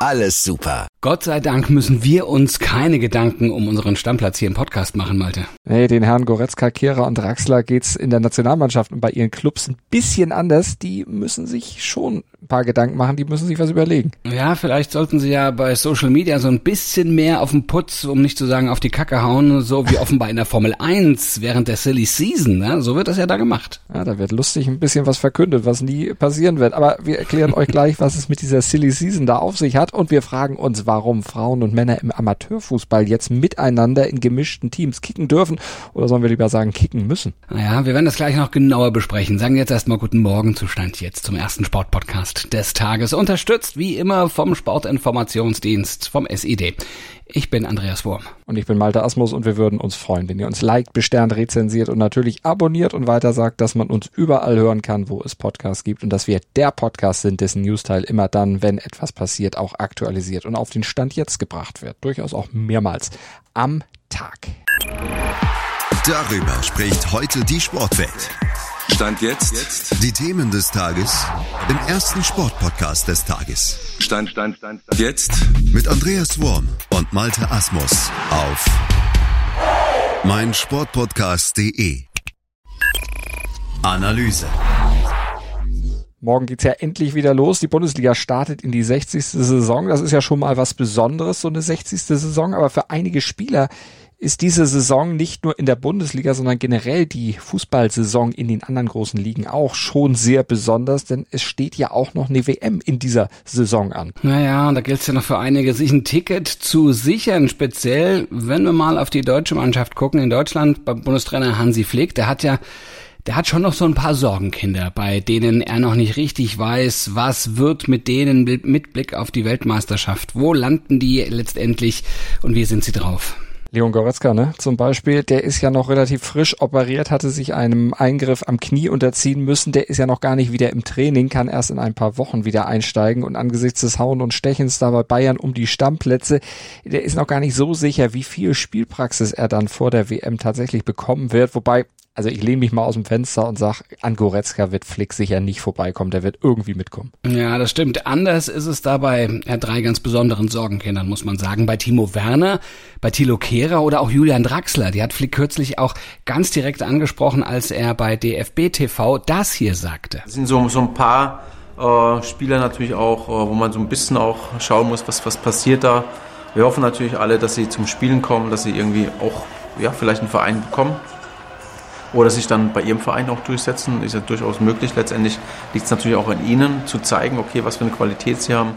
alles super. Gott sei Dank müssen wir uns keine Gedanken um unseren Stammplatz hier im Podcast machen, Malte. Nee, den Herren Goretzka, Kehrer und Draxler geht's in der Nationalmannschaft und bei ihren Clubs ein bisschen anders. Die müssen sich schon ein paar Gedanken machen, die müssen sich was überlegen. Ja, vielleicht sollten sie ja bei Social Media so ein bisschen mehr auf den Putz, um nicht zu sagen auf die Kacke hauen, so wie offenbar in der Formel 1 während der Silly Season. Ne? So wird das ja da gemacht. Ja, da wird lustig ein bisschen was verkündet, was nie passieren wird. Aber wir erklären euch gleich, was es mit dieser Silly Season da auf sich hat und wir fragen uns, warum Frauen und Männer im Amateurfußball jetzt miteinander in gemischten Teams kicken dürfen oder sollen wir lieber sagen, kicken müssen? Naja, wir werden das gleich noch genauer besprechen. Sagen jetzt erstmal guten Morgen Zustand jetzt zum ersten Sportpodcast des Tages. Unterstützt wie immer vom Sportinformationsdienst, vom SID. Ich bin Andreas Wurm. Und ich bin Malte Asmus und wir würden uns freuen, wenn ihr uns liked, besternt, rezensiert und natürlich abonniert und weiter sagt, dass man uns überall hören kann, wo es Podcasts gibt und dass wir der Podcast sind, dessen Newsteil immer dann, wenn etwas passiert, auch aktualisiert und auf den Stand jetzt gebracht wird. Durchaus auch mehrmals am Tag. Darüber spricht heute die Sportwelt. Stand jetzt. Die Themen des Tages im ersten Sportpodcast des Tages. Stand, Stand, Stand, Stand. Jetzt. Mit Andreas Worm und Malte Asmus auf meinsportpodcast.de. Analyse. Morgen geht's ja endlich wieder los. Die Bundesliga startet in die 60. Saison. Das ist ja schon mal was Besonderes, so eine 60. Saison. Aber für einige Spieler ist diese Saison nicht nur in der Bundesliga, sondern generell die Fußballsaison in den anderen großen Ligen auch schon sehr besonders, denn es steht ja auch noch eine WM in dieser Saison an. Naja, da gilt es ja noch für einige, sich ein Ticket zu sichern, speziell wenn wir mal auf die deutsche Mannschaft gucken. In Deutschland beim Bundestrainer Hansi Flick, der hat ja der hat schon noch so ein paar Sorgenkinder, bei denen er noch nicht richtig weiß, was wird mit denen mit Blick auf die Weltmeisterschaft. Wo landen die letztendlich und wie sind sie drauf? Leon Goretzka, ne, zum Beispiel, der ist ja noch relativ frisch operiert, hatte sich einem Eingriff am Knie unterziehen müssen. Der ist ja noch gar nicht wieder im Training, kann erst in ein paar Wochen wieder einsteigen. Und angesichts des Hauen und Stechens da bei Bayern um die Stammplätze, der ist noch gar nicht so sicher, wie viel Spielpraxis er dann vor der WM tatsächlich bekommen wird. Wobei also ich lehne mich mal aus dem Fenster und sag, an Goretzka wird Flick sicher nicht vorbeikommen, der wird irgendwie mitkommen. Ja, das stimmt. Anders ist es da bei ja, drei ganz besonderen Sorgenkindern, muss man sagen. Bei Timo Werner, bei Thilo Kehrer oder auch Julian Draxler. Die hat Flick kürzlich auch ganz direkt angesprochen, als er bei DFB TV das hier sagte. Es sind so, so ein paar äh, Spieler natürlich auch, äh, wo man so ein bisschen auch schauen muss, was, was passiert da. Wir hoffen natürlich alle, dass sie zum Spielen kommen, dass sie irgendwie auch ja, vielleicht einen Verein bekommen oder sich dann bei ihrem Verein auch durchsetzen, ist ja durchaus möglich. Letztendlich liegt es natürlich auch an ihnen, zu zeigen, okay, was für eine Qualität sie haben.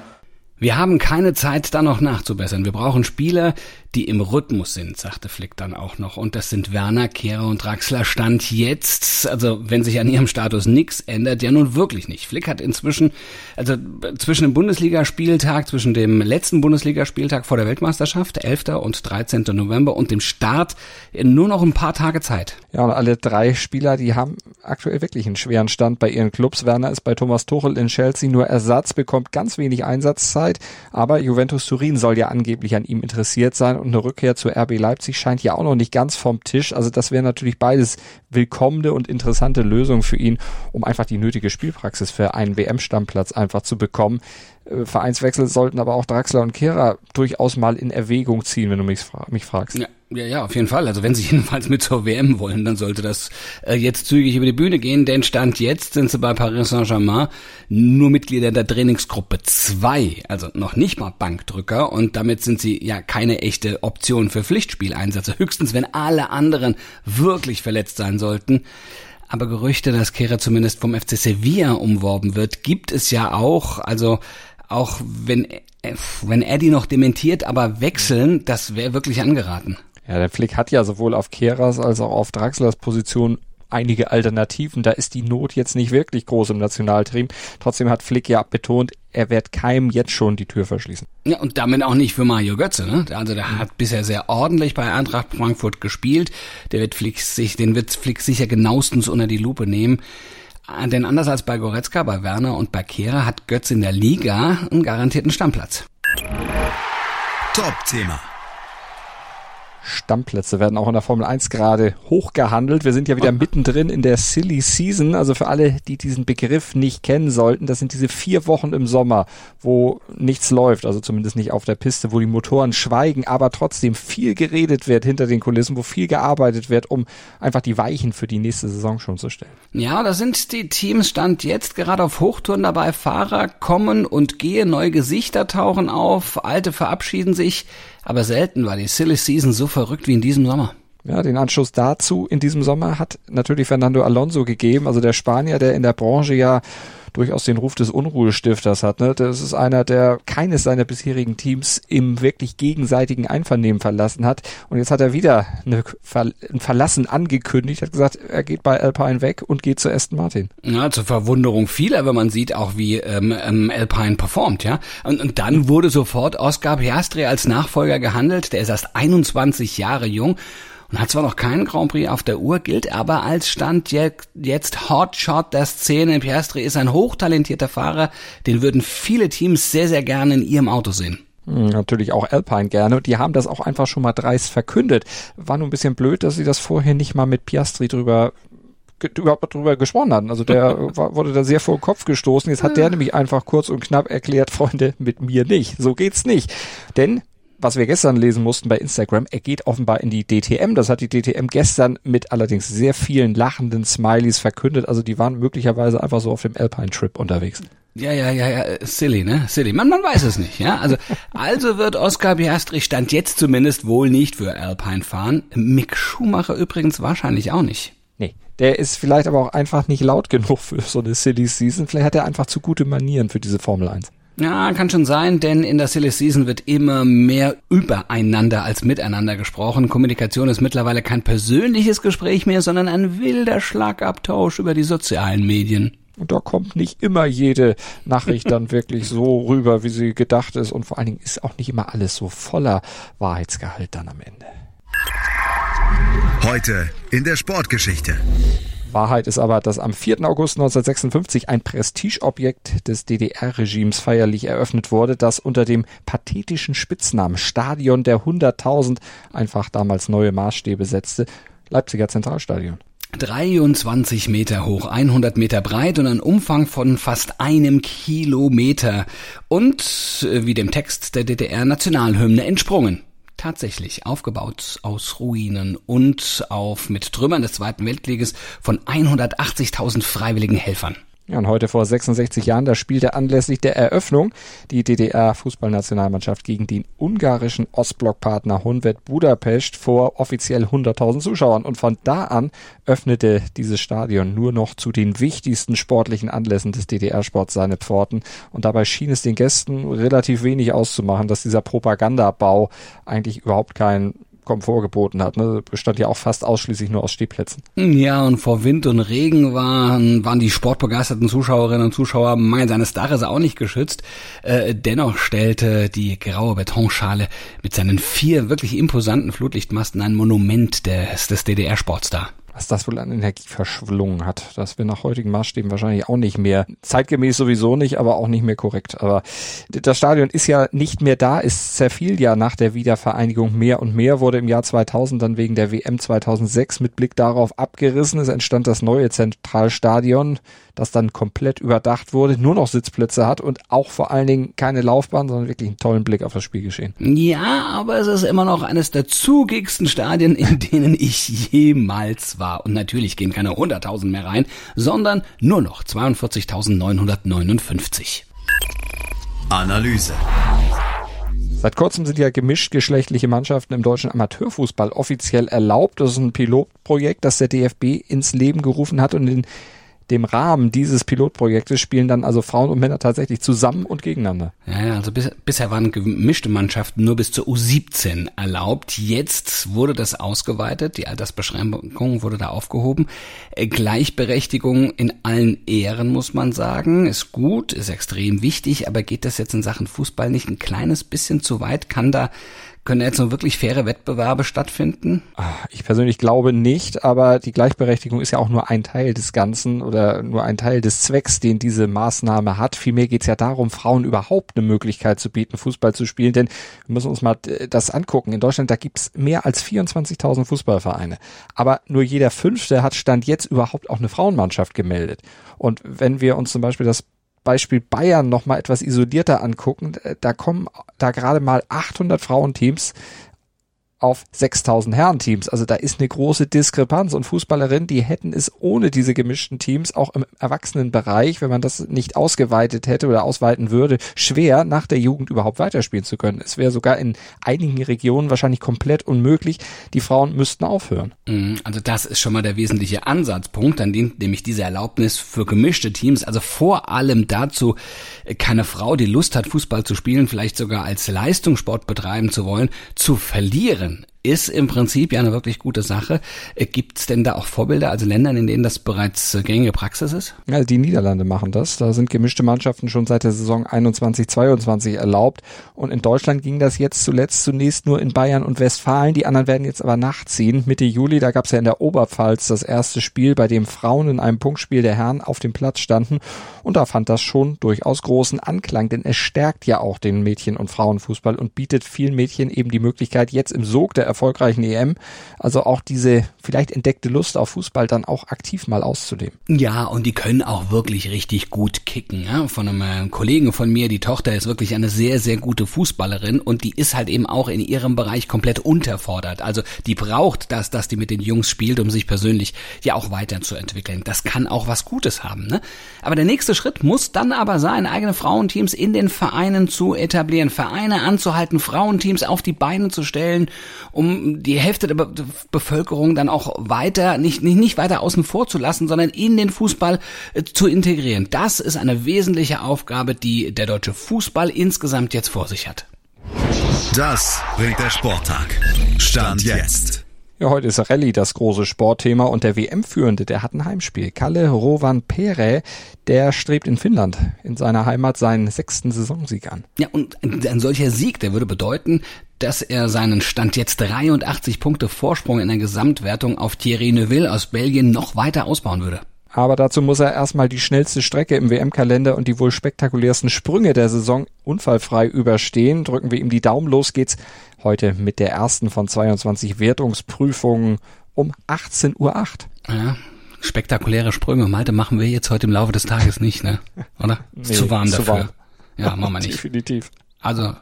Wir haben keine Zeit, da noch nachzubessern. Wir brauchen Spieler, die im Rhythmus sind, sagte Flick dann auch noch. Und das sind Werner, Kehrer und Draxler Stand jetzt. Also wenn sich an ihrem Status nichts ändert, ja nun wirklich nicht. Flick hat inzwischen, also zwischen dem Bundesligaspieltag, zwischen dem letzten Bundesligaspieltag vor der Weltmeisterschaft, 11. und 13. November und dem Start nur noch ein paar Tage Zeit. Ja, und alle drei Spieler, die haben aktuell wirklich einen schweren Stand bei ihren Clubs. Werner ist bei Thomas Tuchel in Chelsea nur Ersatz, bekommt ganz wenig Einsatzzeit. Aber Juventus Turin soll ja angeblich an ihm interessiert sein und eine Rückkehr zu RB Leipzig scheint ja auch noch nicht ganz vom Tisch. Also das wäre natürlich beides willkommene und interessante Lösungen für ihn, um einfach die nötige Spielpraxis für einen WM-Stammplatz einfach zu bekommen. Äh, Vereinswechsel sollten aber auch Draxler und Kehrer durchaus mal in Erwägung ziehen, wenn du mich, mich fragst. Ja. Ja, ja, auf jeden Fall. Also wenn sie jedenfalls mit zur WM wollen, dann sollte das äh, jetzt zügig über die Bühne gehen, denn Stand jetzt sind sie bei Paris Saint-Germain nur Mitglieder der Trainingsgruppe 2, also noch nicht mal Bankdrücker und damit sind sie ja keine echte Option für Pflichtspieleinsätze, höchstens wenn alle anderen wirklich verletzt sein sollten. Aber Gerüchte, dass Kehrer zumindest vom FC Sevilla umworben wird, gibt es ja auch. Also auch wenn wenn Eddie noch dementiert, aber wechseln, das wäre wirklich angeraten. Ja, der Flick hat ja sowohl auf Keras als auch auf Draxlers Position einige Alternativen. Da ist die Not jetzt nicht wirklich groß im Nationalteam. Trotzdem hat Flick ja betont, er wird keinem jetzt schon die Tür verschließen. Ja, und damit auch nicht für Mario Götze, ne? Also der hat bisher sehr ordentlich bei Eintracht Frankfurt gespielt. Der wird Flick sich, den wird Flick sicher genauestens unter die Lupe nehmen. Denn anders als bei Goretzka, bei Werner und bei Kehrer hat Götze in der Liga einen garantierten Stammplatz. Top-Thema. Stammplätze werden auch in der Formel 1 gerade hochgehandelt. Wir sind ja wieder mittendrin in der Silly Season. Also für alle, die diesen Begriff nicht kennen sollten, das sind diese vier Wochen im Sommer, wo nichts läuft, also zumindest nicht auf der Piste, wo die Motoren schweigen, aber trotzdem viel geredet wird hinter den Kulissen, wo viel gearbeitet wird, um einfach die Weichen für die nächste Saison schon zu stellen. Ja, da sind die Teams Stand jetzt gerade auf Hochtouren dabei. Fahrer kommen und gehen, neue Gesichter tauchen auf, alte verabschieden sich. Aber selten war die Silly Season so verrückt wie in diesem Sommer. Ja, den Anschluss dazu in diesem Sommer hat natürlich Fernando Alonso gegeben, also der Spanier, der in der Branche ja durchaus den Ruf des Unruhestifters hat. Ne? Das ist einer, der keines seiner bisherigen Teams im wirklich gegenseitigen Einvernehmen verlassen hat. Und jetzt hat er wieder eine Ver ein Verlassen angekündigt, hat gesagt, er geht bei Alpine weg und geht zu Aston Martin. Ja, zur Verwunderung vieler, wenn man sieht auch, wie ähm, ähm, Alpine performt, ja. Und, und dann wurde sofort Oscar Piastri als Nachfolger gehandelt. Der ist erst 21 Jahre jung und hat zwar noch keinen Grand Prix auf der Uhr, gilt aber als Stand jetzt Hotshot der Szene. Piastri ist ein hochtalentierter Fahrer, den würden viele Teams sehr, sehr gerne in ihrem Auto sehen. Hm, natürlich auch Alpine gerne. Und die haben das auch einfach schon mal dreist verkündet. War nur ein bisschen blöd, dass sie das vorher nicht mal mit Piastri drüber überhaupt drüber gesprochen hatten. Also der wurde da sehr vor den Kopf gestoßen. Jetzt hat der nämlich einfach kurz und knapp erklärt, Freunde, mit mir nicht. So geht's nicht. Denn was wir gestern lesen mussten bei Instagram, er geht offenbar in die DTM. Das hat die DTM gestern mit allerdings sehr vielen lachenden Smileys verkündet. Also die waren möglicherweise einfach so auf dem Alpine-Trip unterwegs. Ja, ja, ja, ja, silly, ne? Silly. Man, man weiß es nicht, ja? Also, also wird Oscar Piastri stand jetzt zumindest wohl nicht für Alpine fahren. Mick Schumacher übrigens wahrscheinlich auch nicht. Nee, der ist vielleicht aber auch einfach nicht laut genug für so eine Silly Season. Vielleicht hat er einfach zu gute Manieren für diese Formel 1. Ja, kann schon sein, denn in der Silly Season wird immer mehr übereinander als miteinander gesprochen. Kommunikation ist mittlerweile kein persönliches Gespräch mehr, sondern ein wilder Schlagabtausch über die sozialen Medien. Und da kommt nicht immer jede Nachricht dann wirklich so rüber, wie sie gedacht ist. Und vor allen Dingen ist auch nicht immer alles so voller Wahrheitsgehalt dann am Ende. Heute in der Sportgeschichte. Wahrheit ist aber, dass am 4. August 1956 ein Prestigeobjekt des DDR-Regimes feierlich eröffnet wurde, das unter dem pathetischen Spitznamen Stadion der 100.000 einfach damals neue Maßstäbe setzte. Leipziger Zentralstadion. 23 Meter hoch, 100 Meter breit und ein Umfang von fast einem Kilometer und, äh, wie dem Text der DDR-Nationalhymne entsprungen tatsächlich aufgebaut aus Ruinen und auf mit Trümmern des Zweiten Weltkrieges von 180.000 freiwilligen Helfern. Ja, und heute vor 66 Jahren, da spielte anlässlich der Eröffnung die DDR-Fußballnationalmannschaft gegen den ungarischen Ostblockpartner Honved Budapest vor offiziell 100.000 Zuschauern. Und von da an öffnete dieses Stadion nur noch zu den wichtigsten sportlichen Anlässen des DDR-Sports seine Pforten. Und dabei schien es den Gästen relativ wenig auszumachen, dass dieser Propagandabau eigentlich überhaupt kein Komfort geboten hat. Ne? Bestand ja auch fast ausschließlich nur aus Stehplätzen. Ja, und vor Wind und Regen waren, waren die sportbegeisterten Zuschauerinnen und Zuschauer mein seines Daches auch nicht geschützt. Äh, dennoch stellte die graue Betonschale mit seinen vier wirklich imposanten Flutlichtmasten ein Monument des, des DDR-Sports dar was das wohl an Energie verschlungen hat. Das wäre nach heutigen Maßstäben wahrscheinlich auch nicht mehr, zeitgemäß sowieso nicht, aber auch nicht mehr korrekt. Aber das Stadion ist ja nicht mehr da, es zerfiel ja nach der Wiedervereinigung mehr und mehr, wurde im Jahr 2000 dann wegen der WM 2006 mit Blick darauf abgerissen. Es entstand das neue Zentralstadion, das dann komplett überdacht wurde, nur noch Sitzplätze hat und auch vor allen Dingen keine Laufbahn, sondern wirklich einen tollen Blick auf das Spielgeschehen. Ja, aber es ist immer noch eines der zugigsten Stadien, in denen ich jemals war. Und natürlich gehen keine 100.000 mehr rein, sondern nur noch 42.959. Analyse. Seit kurzem sind ja gemischtgeschlechtliche Mannschaften im deutschen Amateurfußball offiziell erlaubt. Das ist ein Pilotprojekt, das der DFB ins Leben gerufen hat und in dem Rahmen dieses Pilotprojektes spielen dann also Frauen und Männer tatsächlich zusammen und gegeneinander. Ja, also bis, bisher waren gemischte Mannschaften nur bis zur U17 erlaubt. Jetzt wurde das ausgeweitet, die Altersbeschränkung wurde da aufgehoben. Äh, Gleichberechtigung in allen Ehren, muss man sagen, ist gut, ist extrem wichtig, aber geht das jetzt in Sachen Fußball nicht ein kleines bisschen zu weit? Kann da können jetzt nur wirklich faire Wettbewerbe stattfinden? Ah, ich persönlich glaube nicht, aber die Gleichberechtigung ist ja auch nur ein Teil des Ganzen oder nur ein Teil des Zwecks, den diese Maßnahme hat. Vielmehr geht es ja darum, Frauen überhaupt eine Möglichkeit zu bieten, Fußball zu spielen. Denn wir müssen uns mal äh, das angucken. In Deutschland, da gibt's mehr als 24.000 Fußballvereine. Aber nur jeder Fünfte hat Stand jetzt überhaupt auch eine Frauenmannschaft gemeldet. Und wenn wir uns zum Beispiel das Beispiel Bayern noch mal etwas isolierter angucken, äh, da kommen da gerade mal 800 Frauenteams auf 6000 Herrenteams. Also da ist eine große Diskrepanz und Fußballerinnen, die hätten es ohne diese gemischten Teams auch im Erwachsenenbereich, wenn man das nicht ausgeweitet hätte oder ausweiten würde, schwer nach der Jugend überhaupt weiterspielen zu können. Es wäre sogar in einigen Regionen wahrscheinlich komplett unmöglich. Die Frauen müssten aufhören. Mhm, also das ist schon mal der wesentliche Ansatzpunkt, an dem nämlich diese Erlaubnis für gemischte Teams, also vor allem dazu, keine Frau, die Lust hat, Fußball zu spielen, vielleicht sogar als Leistungssport betreiben zu wollen, zu verlieren ist im Prinzip ja eine wirklich gute Sache. Äh, Gibt es denn da auch Vorbilder, also Ländern, in denen das bereits äh, gängige Praxis ist? Ja, die Niederlande machen das. Da sind gemischte Mannschaften schon seit der Saison 21-22 erlaubt. Und in Deutschland ging das jetzt zuletzt zunächst nur in Bayern und Westfalen. Die anderen werden jetzt aber nachziehen. Mitte Juli, da gab es ja in der Oberpfalz das erste Spiel, bei dem Frauen in einem Punktspiel der Herren auf dem Platz standen. Und da fand das schon durchaus großen Anklang, denn es stärkt ja auch den Mädchen- und Frauenfußball und bietet vielen Mädchen eben die Möglichkeit, jetzt im Sog der erfolgreichen EM. Also auch diese vielleicht entdeckte Lust auf Fußball dann auch aktiv mal auszuleben. Ja, und die können auch wirklich richtig gut kicken. Ja? Von einem Kollegen von mir, die Tochter ist wirklich eine sehr, sehr gute Fußballerin und die ist halt eben auch in ihrem Bereich komplett unterfordert. Also die braucht das, dass die mit den Jungs spielt, um sich persönlich ja auch weiterzuentwickeln. Das kann auch was Gutes haben. Ne? Aber der nächste Schritt muss dann aber sein, eigene Frauenteams in den Vereinen zu etablieren, Vereine anzuhalten, Frauenteams auf die Beine zu stellen, die Hälfte der Be Bevölkerung dann auch weiter, nicht, nicht, nicht weiter außen vor zu lassen, sondern in den Fußball äh, zu integrieren. Das ist eine wesentliche Aufgabe, die der deutsche Fußball insgesamt jetzt vor sich hat. Das bringt der Sporttag. Stand jetzt. Ja, heute ist Rallye das große Sportthema und der WM-Führende, der hat ein Heimspiel. Kalle Rovan Pere, der strebt in Finnland, in seiner Heimat, seinen sechsten Saisonsieg an. Ja, und ein solcher Sieg, der würde bedeuten, dass er seinen Stand jetzt 83 Punkte Vorsprung in der Gesamtwertung auf Thierry Neuville aus Belgien noch weiter ausbauen würde. Aber dazu muss er erstmal die schnellste Strecke im WM-Kalender und die wohl spektakulärsten Sprünge der Saison unfallfrei überstehen. Drücken wir ihm die Daumen. Los geht's heute mit der ersten von 22 Wertungsprüfungen um 18.08 Uhr. Ja, spektakuläre Sprünge. Malte machen wir jetzt heute im Laufe des Tages nicht, ne? Oder? Nee, zu warm zu dafür. warm. Ja, machen wir nicht. Definitiv. Also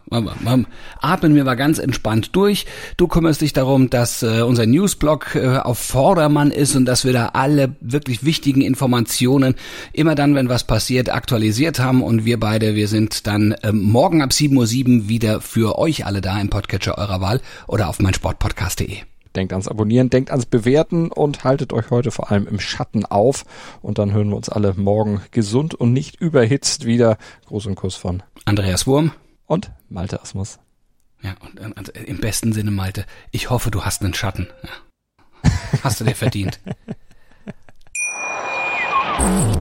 atmen wir mal ganz entspannt durch. Du kümmerst dich darum, dass äh, unser Newsblog äh, auf Vordermann ist und dass wir da alle wirklich wichtigen Informationen immer dann, wenn was passiert, aktualisiert haben. Und wir beide, wir sind dann äh, morgen ab 7.07 Uhr wieder für euch alle da im Podcatcher eurer Wahl oder auf meinsportpodcast.de. Denkt ans Abonnieren, denkt ans Bewerten und haltet euch heute vor allem im Schatten auf. Und dann hören wir uns alle morgen gesund und nicht überhitzt wieder. Großen Kuss von Andreas Wurm. Und Malte Asmus. Ja, und äh, also im besten Sinne, Malte, ich hoffe, du hast einen Schatten. Ja. Hast du dir verdient.